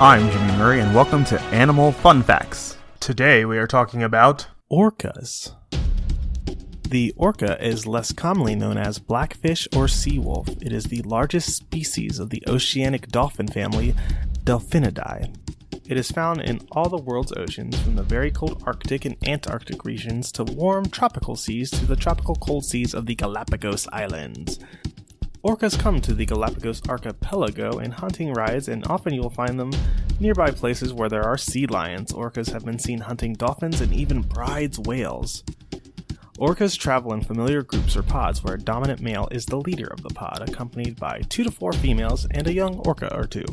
I'm Jimmy Murray, and welcome to Animal Fun Facts. Today we are talking about Orcas. The orca is less commonly known as blackfish or sea wolf. It is the largest species of the oceanic dolphin family, Delphinidae. It is found in all the world's oceans, from the very cold Arctic and Antarctic regions to warm tropical seas to the tropical cold seas of the Galapagos Islands. Orcas come to the Galapagos archipelago in hunting rides, and often you will find them nearby places where there are sea lions. Orcas have been seen hunting dolphins and even Bryde's whales. Orcas travel in familiar groups or pods where a dominant male is the leader of the pod, accompanied by two to four females and a young orca or two.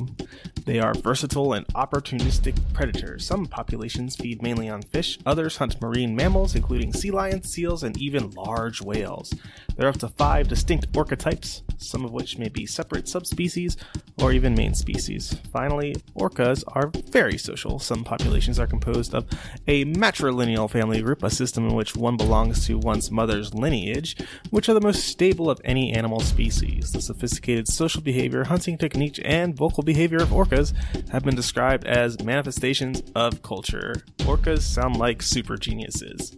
They are versatile and opportunistic predators. Some populations feed mainly on fish, others hunt marine mammals, including sea lions, seals, and even large whales. There are up to five distinct orca types, some of which may be separate subspecies or even main species. Finally, orcas are very social. Some populations are composed of a matrilineal family group, a system in which one belongs to one's mother's lineage, which are the most stable of any animal species. The sophisticated social behavior, hunting technique, and vocal behavior of orcas have been described as manifestations of culture. Orcas sound like super geniuses.